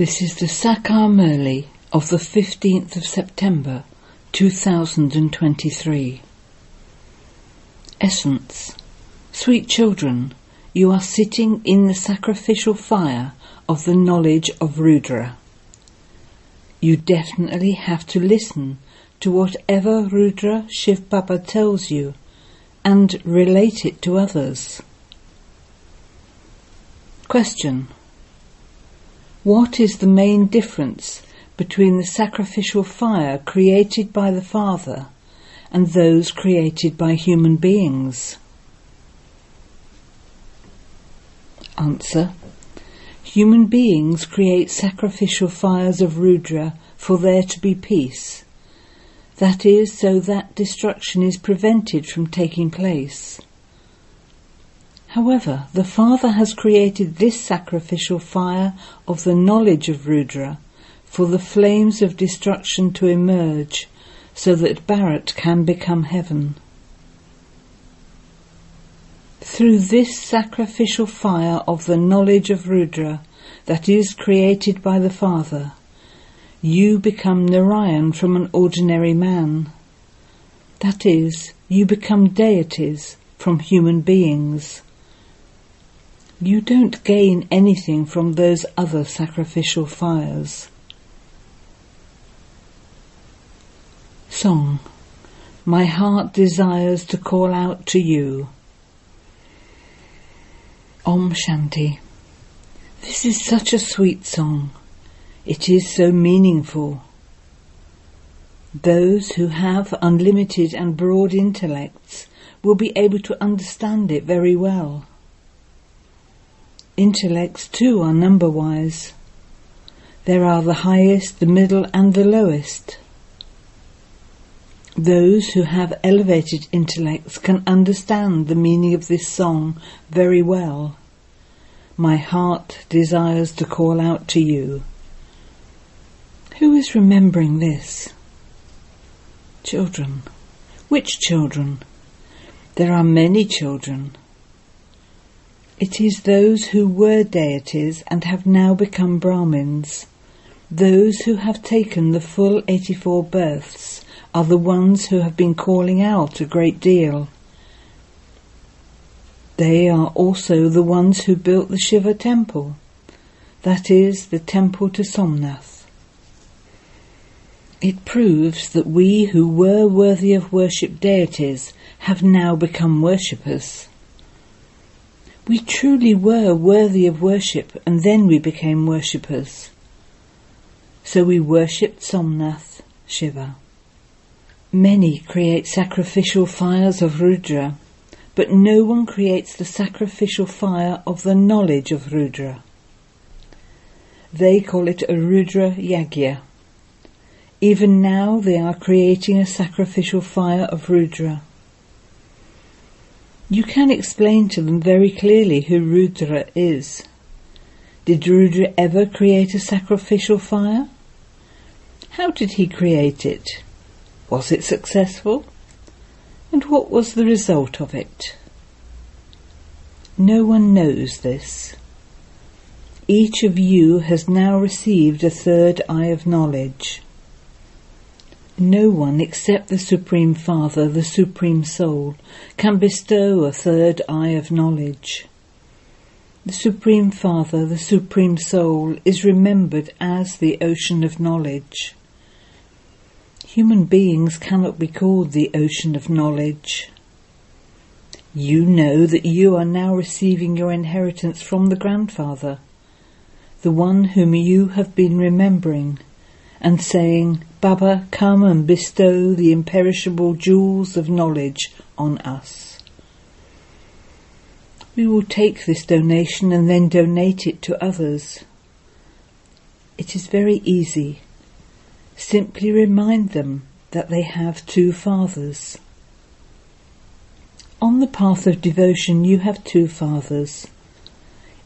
This is the Sakar Murli of the 15th of September 2023. Essence Sweet children, you are sitting in the sacrificial fire of the knowledge of Rudra. You definitely have to listen to whatever Rudra Shiv Baba tells you and relate it to others. Question What is the main difference between the sacrificial fire created by the Father and those created by human beings? Answer Human beings create sacrificial fires of Rudra for there to be peace. That is, so that destruction is prevented from taking place. However, the Father has created this sacrificial fire of the knowledge of Rudra for the flames of destruction to emerge so that Bharat can become heaven. Through this sacrificial fire of the knowledge of Rudra that is created by the Father, you become Narayan from an ordinary man. That is, you become deities from human beings. You don't gain anything from those other sacrificial fires. Song My heart desires to call out to you. Om Shanti. This is such a sweet song. It is so meaningful. Those who have unlimited and broad intellects will be able to understand it very well. Intellects too are number-wise. There are the highest, the middle and the lowest. Those who have elevated intellects can understand the meaning of this song very well. My heart desires to call out to you. Who is remembering this? Children. Which children? There are many children. It is those who were deities and have now become Brahmins. Those who have taken the full 84 births are the ones who have been calling out a great deal. They are also the ones who built the Shiva temple, that is, the temple to Somnath. It proves that we who were worthy of worship deities have now become worshippers. We truly were worthy of worship and then we became worshippers. So we worshipped Somnath, Shiva. Many create sacrificial fires of Rudra, but no one creates the sacrificial fire of the knowledge of Rudra. They call it a Rudra Yagya. Even now they are creating a sacrificial fire of Rudra. You can explain to them very clearly who Rudra is. Did Rudra ever create a sacrificial fire? How did he create it? Was it successful? And what was the result of it? No one knows this. Each of you has now received a third eye of knowledge. No one except the Supreme Father, the Supreme Soul, can bestow a third eye of knowledge. The Supreme Father, the Supreme Soul, is remembered as the ocean of knowledge. Human beings cannot be called the ocean of knowledge. You know that you are now receiving your inheritance from the grandfather, the one whom you have been remembering, and saying, Baba, come and bestow the imperishable jewels of knowledge on us. We will take this donation and then donate it to others. It is very easy. Simply remind them that they have two fathers. On the path of devotion, you have two fathers.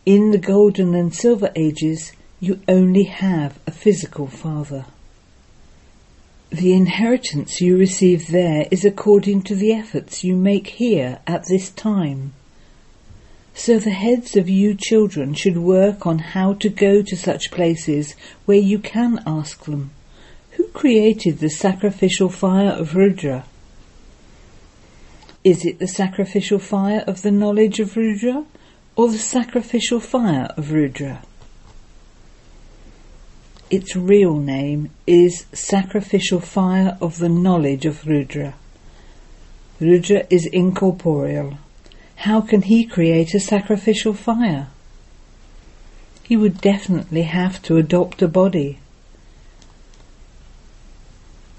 In the golden and silver ages, you only have a physical father. The inheritance you receive there is according to the efforts you make here at this time. So the heads of you children should work on how to go to such places where you can ask them, Who created the sacrificial fire of Rudra? Is it the sacrificial fire of the knowledge of Rudra or the sacrificial fire of Rudra? Its real name is sacrificial fire of the knowledge of Rudra. Rudra is incorporeal. How can he create a sacrificial fire? He would definitely have to adopt a body.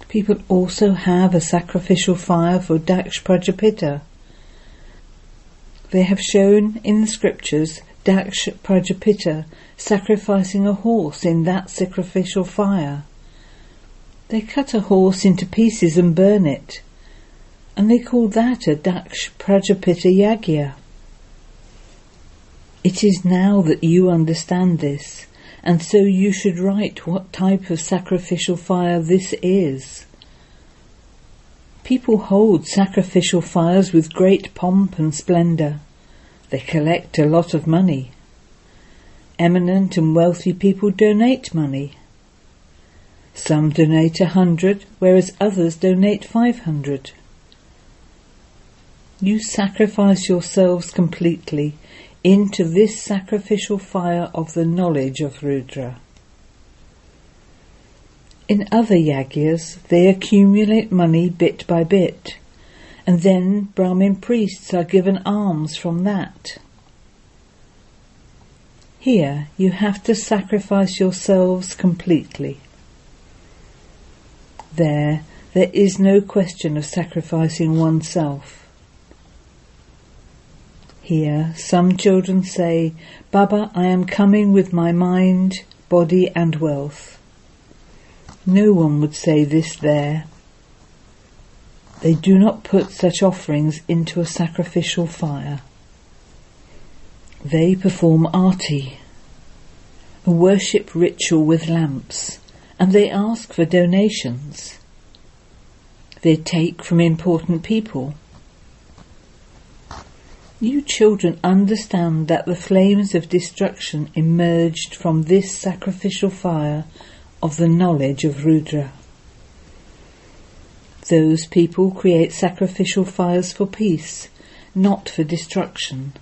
People also have a sacrificial fire for Daksh Prajapita. They have shown in the scriptures Daksh Prajapita sacrificing a horse in that sacrificial fire. They cut a horse into pieces and burn it, and they call that a Daksh Prajapita Yagya. It is now that you understand this, and so you should write what type of sacrificial fire this is. People hold sacrificial fires with great pomp and splendour. They collect a lot of money. Eminent and wealthy people donate money. Some donate a hundred, whereas others donate five hundred. You sacrifice yourselves completely into this sacrificial fire of the knowledge of Rudra. In other yagyas, they accumulate money bit by bit, and then Brahmin priests are given alms from that. Here you have to sacrifice yourselves completely. There, there is no question of sacrificing oneself. Here, some children say, Baba, I am coming with my mind, body and wealth. No one would say this there. They do not put such offerings into a sacrificial fire. They perform arti, a worship ritual with lamps, and they ask for donations. They take from important people. You children understand that the flames of destruction emerged from this sacrificial fire of the knowledge of Rudra. Those people create sacrificial fires for peace, not for destruction.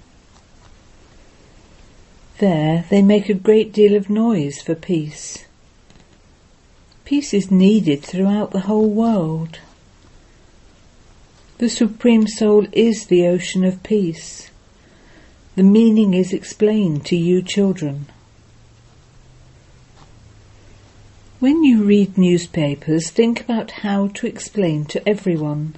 There they make a great deal of noise for peace. Peace is needed throughout the whole world. The Supreme Soul is the ocean of peace. The meaning is explained to you children. When you read newspapers, think about how to explain to everyone.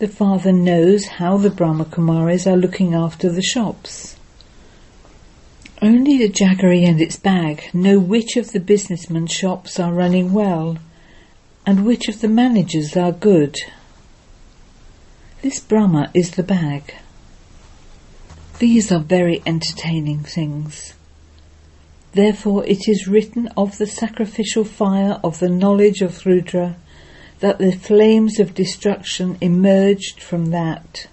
The father knows how the Brahma Kumaris are looking after the shops. Only the Jaggery and its bag know which of the businessmen's shops are running well and which of the managers are good. This Brahma is the bag. These are very entertaining things. Therefore it is written of the sacrificial fire of the knowledge of Rudra that the flames of destruction emerged from that.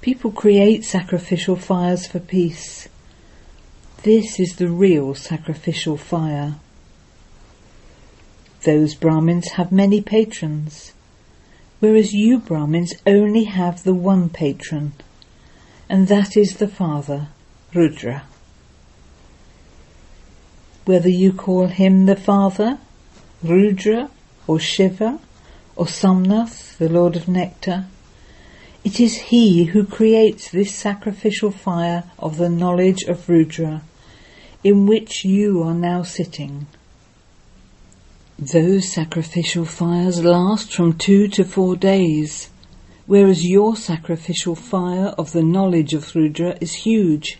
People create sacrificial fires for peace. This is the real sacrificial fire. Those Brahmins have many patrons, whereas you Brahmins only have the one patron, and that is the Father, Rudra. Whether you call him the Father, Rudra, or Shiva, or Somnath, the Lord of Nectar, it is he who creates this sacrificial fire of the knowledge of Rudra, in which you are now sitting. Those sacrificial fires last from two to four days, whereas your sacrificial fire of the knowledge of Rudra is huge,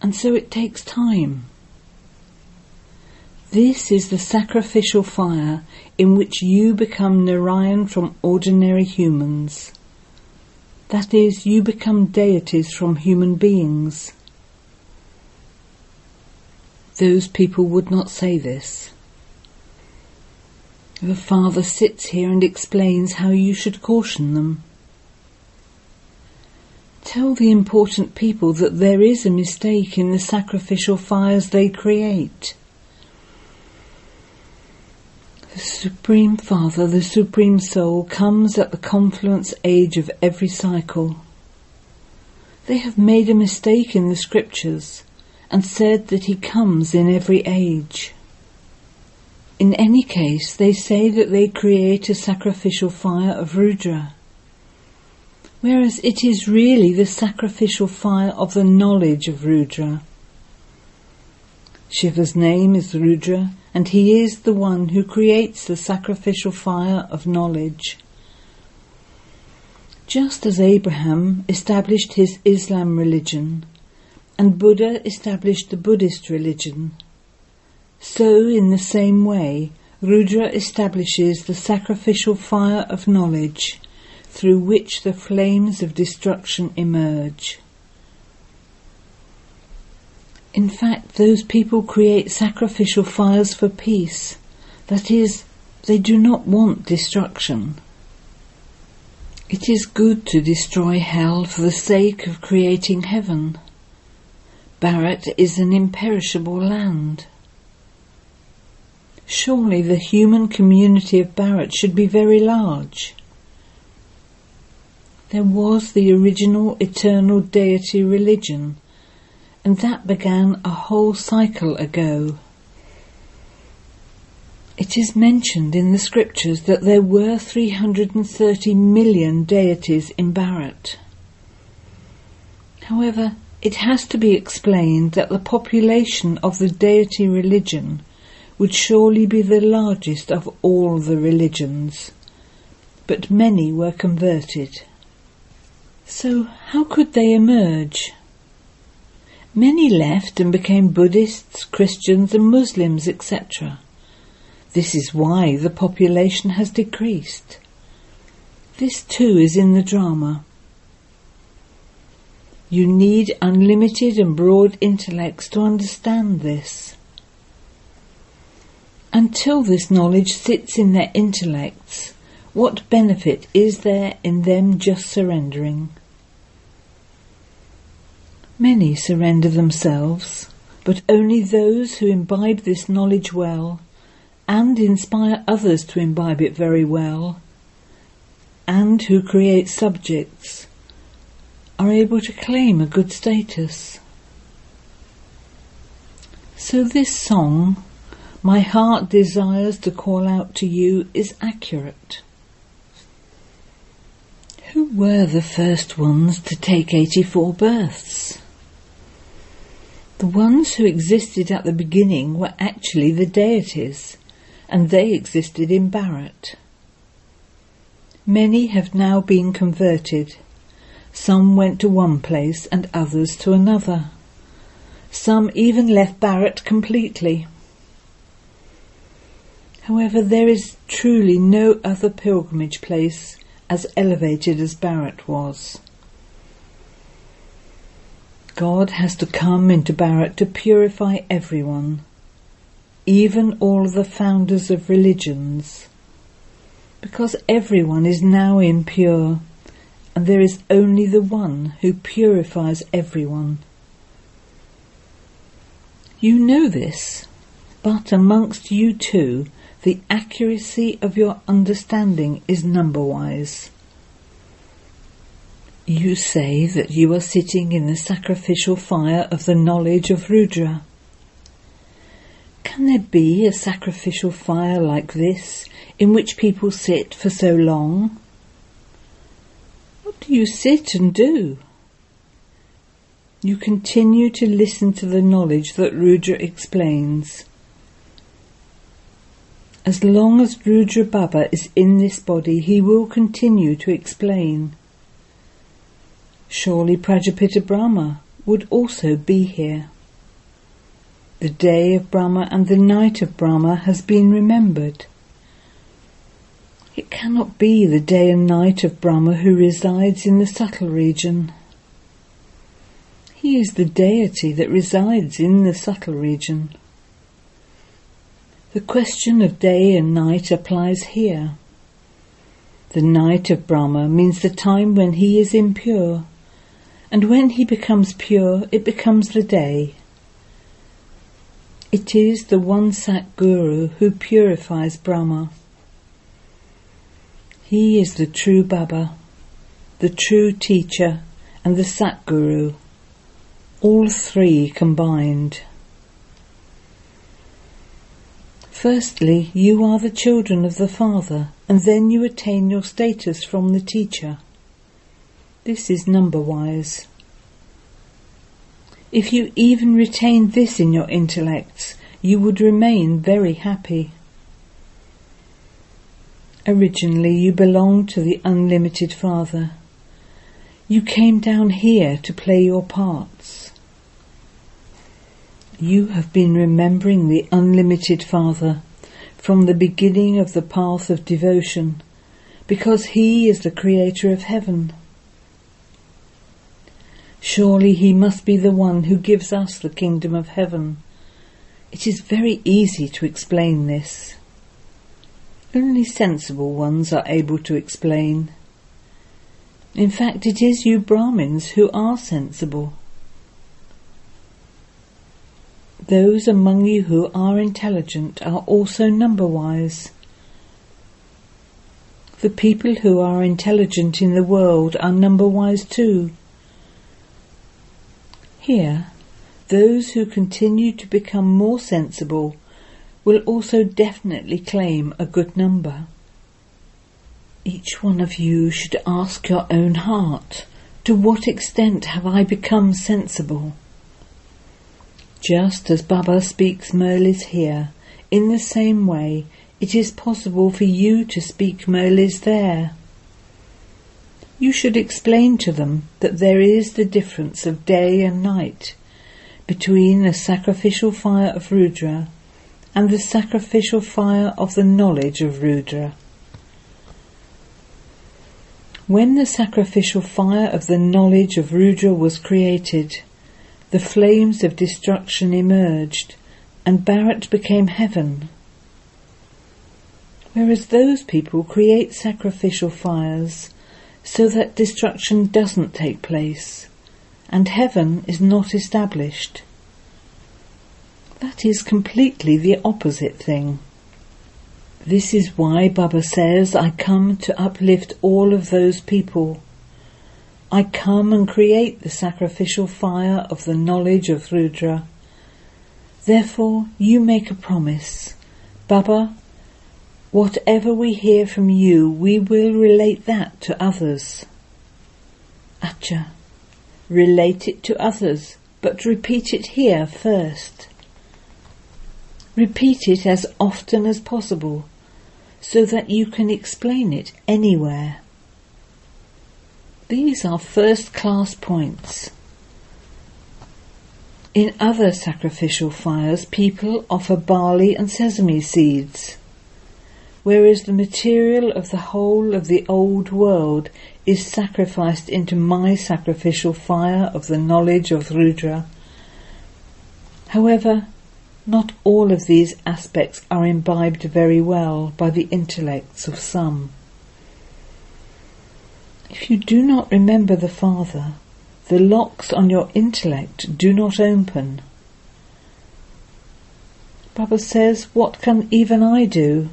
and so it takes time. This is the sacrificial fire in which you become Narayan from ordinary humans. That is, you become deities from human beings. Those people would not say this. The Father sits here and explains how you should caution them. Tell the important people that there is a mistake in the sacrificial fires they create. The Supreme Father, the Supreme Soul, comes at the confluence age of every cycle. They have made a mistake in the scriptures and said that he comes in every age. In any case, they say that they create a sacrificial fire of Rudra, whereas it is really the sacrificial fire of the knowledge of Rudra. Shiva's name is Rudra, and he is the one who creates the sacrificial fire of knowledge. Just as Abraham established his Islam religion and Buddha established the Buddhist religion, so in the same way Rudra establishes the sacrificial fire of knowledge through which the flames of destruction emerge. In fact, those people create sacrificial fires for peace. That is, they do not want destruction. It is good to destroy hell for the sake of creating heaven. Bharat is an imperishable land. Surely the human community of Bharat should be very large. There was the original eternal deity religion and that began a whole cycle ago. It is mentioned in the scriptures that there were 330 million deities in Bharat. However, it has to be explained that the population of the deity religion would surely be the largest of all the religions, but many were converted. So how could they emerge? Many left and became Buddhists, Christians and Muslims, etc. This is why the population has decreased. This too is in the drama. You need unlimited and broad intellects to understand this. Until this knowledge sits in their intellects, what benefit is there in them just surrendering? Many surrender themselves, but only those who imbibe this knowledge well and inspire others to imbibe it very well and who create subjects are able to claim a good status. So this song, My Heart Desires to Call Out to You, is accurate. Who were the first ones to take 84 births? The ones who existed at the beginning were actually the deities, and they existed in Bharat. Many have now been converted. Some went to one place and others to another. Some even left Bharat completely. However, there is truly no other pilgrimage place as elevated as Bharat was. God has to come into Bharat to purify everyone, even all the founders of religions, because everyone is now impure, and there is only the one who purifies everyone. You know this, but amongst you too, the accuracy of your understanding is number-wise. You say that you are sitting in the sacrificial fire of the knowledge of Rudra. Can there be a sacrificial fire like this in which people sit for so long? What do you sit and do? You continue to listen to the knowledge that Rudra explains. As long as Rudra Baba is in this body, he will continue to explain. Surely Prajapita Brahma would also be here. The day of Brahma and the night of Brahma has been remembered. It cannot be the day and night of Brahma who resides in the subtle region. He is the deity that resides in the subtle region. The question of day and night applies here. The night of Brahma means the time when he is impure and when he becomes pure, it becomes the day. It is the one Sat Guru who purifies Brahma. He is the true Baba, the true teacher, and the Sat Guru, all three combined. Firstly, you are the children of the Father, and then you attain your status from the teacher. This is number wise. If you even retained this in your intellects, you would remain very happy. Originally, you belonged to the unlimited Father. You came down here to play your parts. You have been remembering the unlimited Father from the beginning of the path of devotion because He is the Creator of heaven. Surely he must be the one who gives us the kingdom of heaven. It is very easy to explain this. Only sensible ones are able to explain. In fact, it is you Brahmins who are sensible. Those among you who are intelligent are also number wise. The people who are intelligent in the world are number wise too. Here, those who continue to become more sensible will also definitely claim a good number. Each one of you should ask your own heart, to what extent have I become sensible? Just as Baba speaks Murlis here, in the same way it is possible for you to speak Murlis there you should explain to them that there is the difference of day and night between the sacrificial fire of Rudra and the sacrificial fire of the knowledge of Rudra. When the sacrificial fire of the knowledge of Rudra was created, the flames of destruction emerged and Bharat became heaven. Whereas those people create sacrificial fires so that destruction doesn't take place and heaven is not established. That is completely the opposite thing. This is why Baba says, I come to uplift all of those people. I come and create the sacrificial fire of the knowledge of Rudra. Therefore, you make a promise. Baba, Whatever we hear from you, we will relate that to others. Acha. Relate it to others, but repeat it here first. Repeat it as often as possible, so that you can explain it anywhere. These are first class points. In other sacrificial fires, people offer barley and sesame seeds whereas the material of the whole of the old world is sacrificed into my sacrificial fire of the knowledge of Rudra. However, not all of these aspects are imbibed very well by the intellects of some. If you do not remember the Father, the locks on your intellect do not open. Baba says, What can even I do?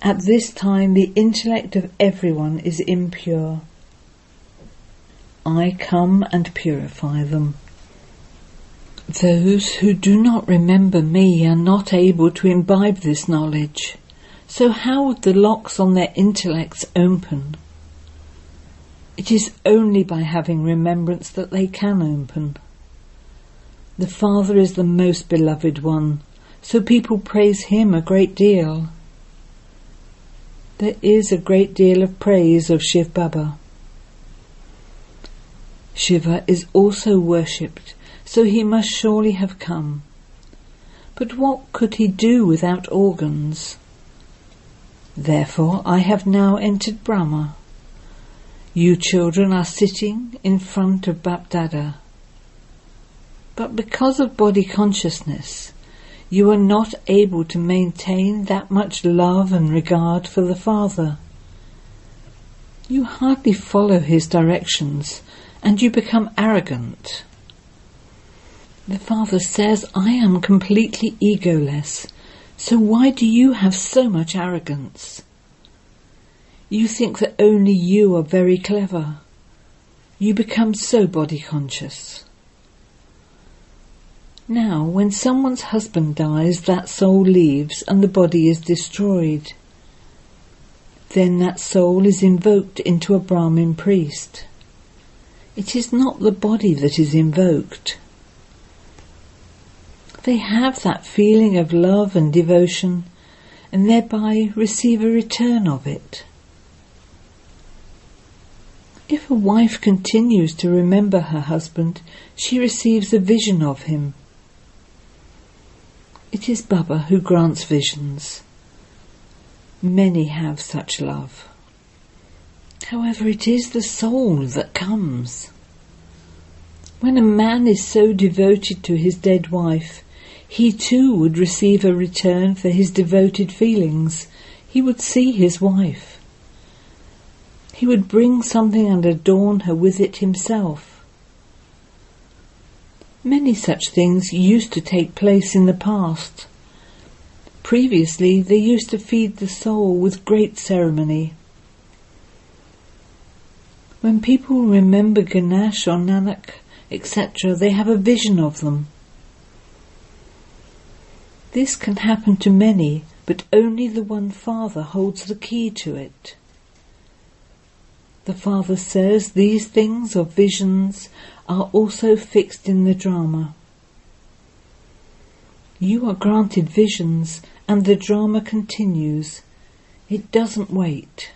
At this time the intellect of everyone is impure. I come and purify them. Those who do not remember me are not able to imbibe this knowledge. So how would the locks on their intellects open? It is only by having remembrance that they can open. The Father is the most beloved one, so people praise him a great deal. There is a great deal of praise of Shiv Baba. Shiva is also worshipped, so he must surely have come. But what could he do without organs? Therefore I have now entered Brahma. You children are sitting in front of Bapdada. But because of body consciousness, you are not able to maintain that much love and regard for the Father. You hardly follow his directions and you become arrogant. The Father says, I am completely egoless, so why do you have so much arrogance? You think that only you are very clever. You become so body conscious. Now, when someone's husband dies, that soul leaves and the body is destroyed. Then that soul is invoked into a Brahmin priest. It is not the body that is invoked. They have that feeling of love and devotion and thereby receive a return of it. If a wife continues to remember her husband, she receives a vision of him it is Baba who grants visions. Many have such love. However, it is the soul that comes. When a man is so devoted to his dead wife, he too would receive a return for his devoted feelings. He would see his wife. He would bring something and adorn her with it himself. Many such things used to take place in the past. Previously, they used to feed the soul with great ceremony. When people remember Ganesh or Nanak, etc., they have a vision of them. This can happen to many, but only the one Father holds the key to it. The Father says these things or visions are also fixed in the drama. You are granted visions and the drama continues. It doesn't wait.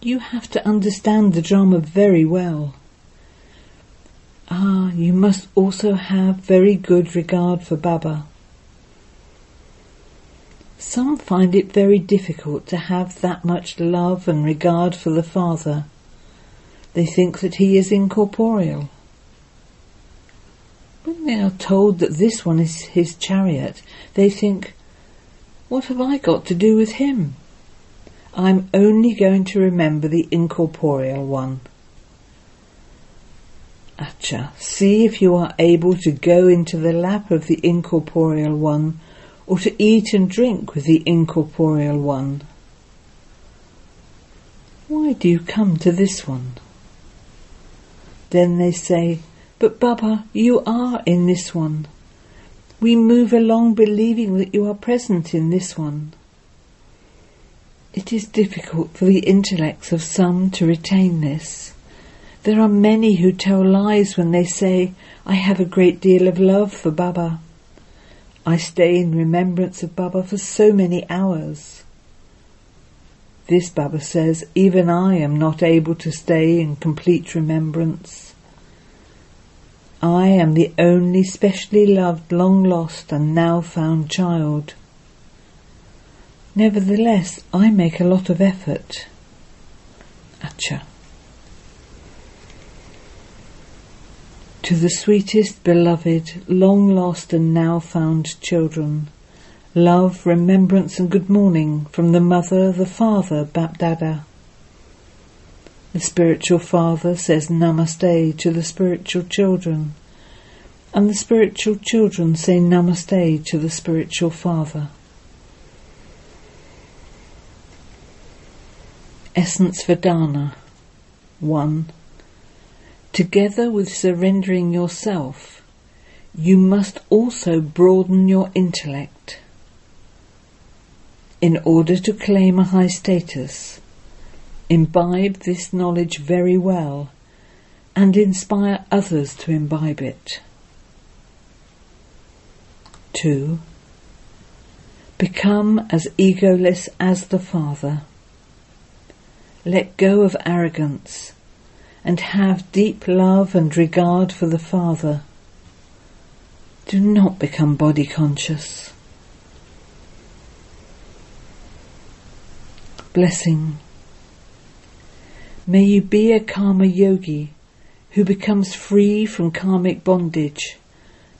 You have to understand the drama very well. Ah, you must also have very good regard for Baba. Some find it very difficult to have that much love and regard for the Father they think that he is incorporeal. When they are told that this one is his chariot, they think, What have I got to do with him? I'm only going to remember the incorporeal one. Acha, see if you are able to go into the lap of the incorporeal one or to eat and drink with the incorporeal one. Why do you come to this one? Then they say, But Baba, you are in this one. We move along believing that you are present in this one. It is difficult for the intellects of some to retain this. There are many who tell lies when they say, I have a great deal of love for Baba. I stay in remembrance of Baba for so many hours. This Baba says, even I am not able to stay in complete remembrance. I am the only specially loved, long lost and now found child. Nevertheless, I make a lot of effort. Acha. To the sweetest, beloved, long lost and now found children, Love, remembrance and good morning from the mother, the father, Bapdada. The spiritual father says namaste to the spiritual children, and the spiritual children say namaste to the spiritual father. Essence for Dharna 1. Together with surrendering yourself, you must also broaden your intellect in order to claim a high status. Imbibe this knowledge very well and inspire others to imbibe it. 2. Become as egoless as the Father. Let go of arrogance and have deep love and regard for the Father. Do not become body conscious. Blessing. May you be a karma yogi who becomes free from karmic bondage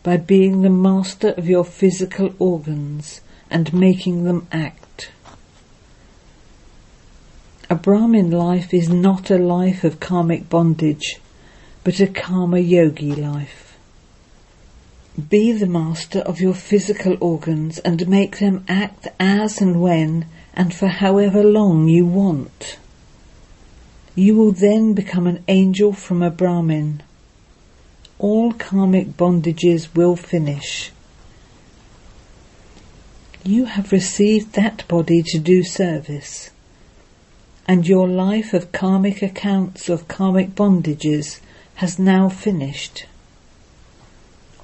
by being the master of your physical organs and making them act. A Brahmin life is not a life of karmic bondage, but a karma yogi life. Be the master of your physical organs and make them act as and when and for however long you want. You will then become an angel from a Brahmin. All karmic bondages will finish. You have received that body to do service and your life of karmic accounts of karmic bondages has now finished.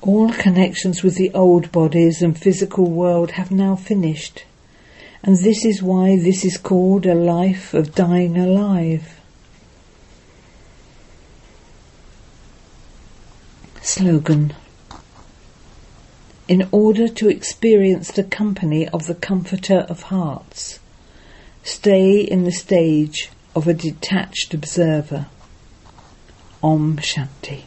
All connections with the old bodies and physical world have now finished, and this is why this is called a life of dying alive. Slogan In order to experience the company of the Comforter of Hearts, Stay in the stage of a detached observer. Om Shanti.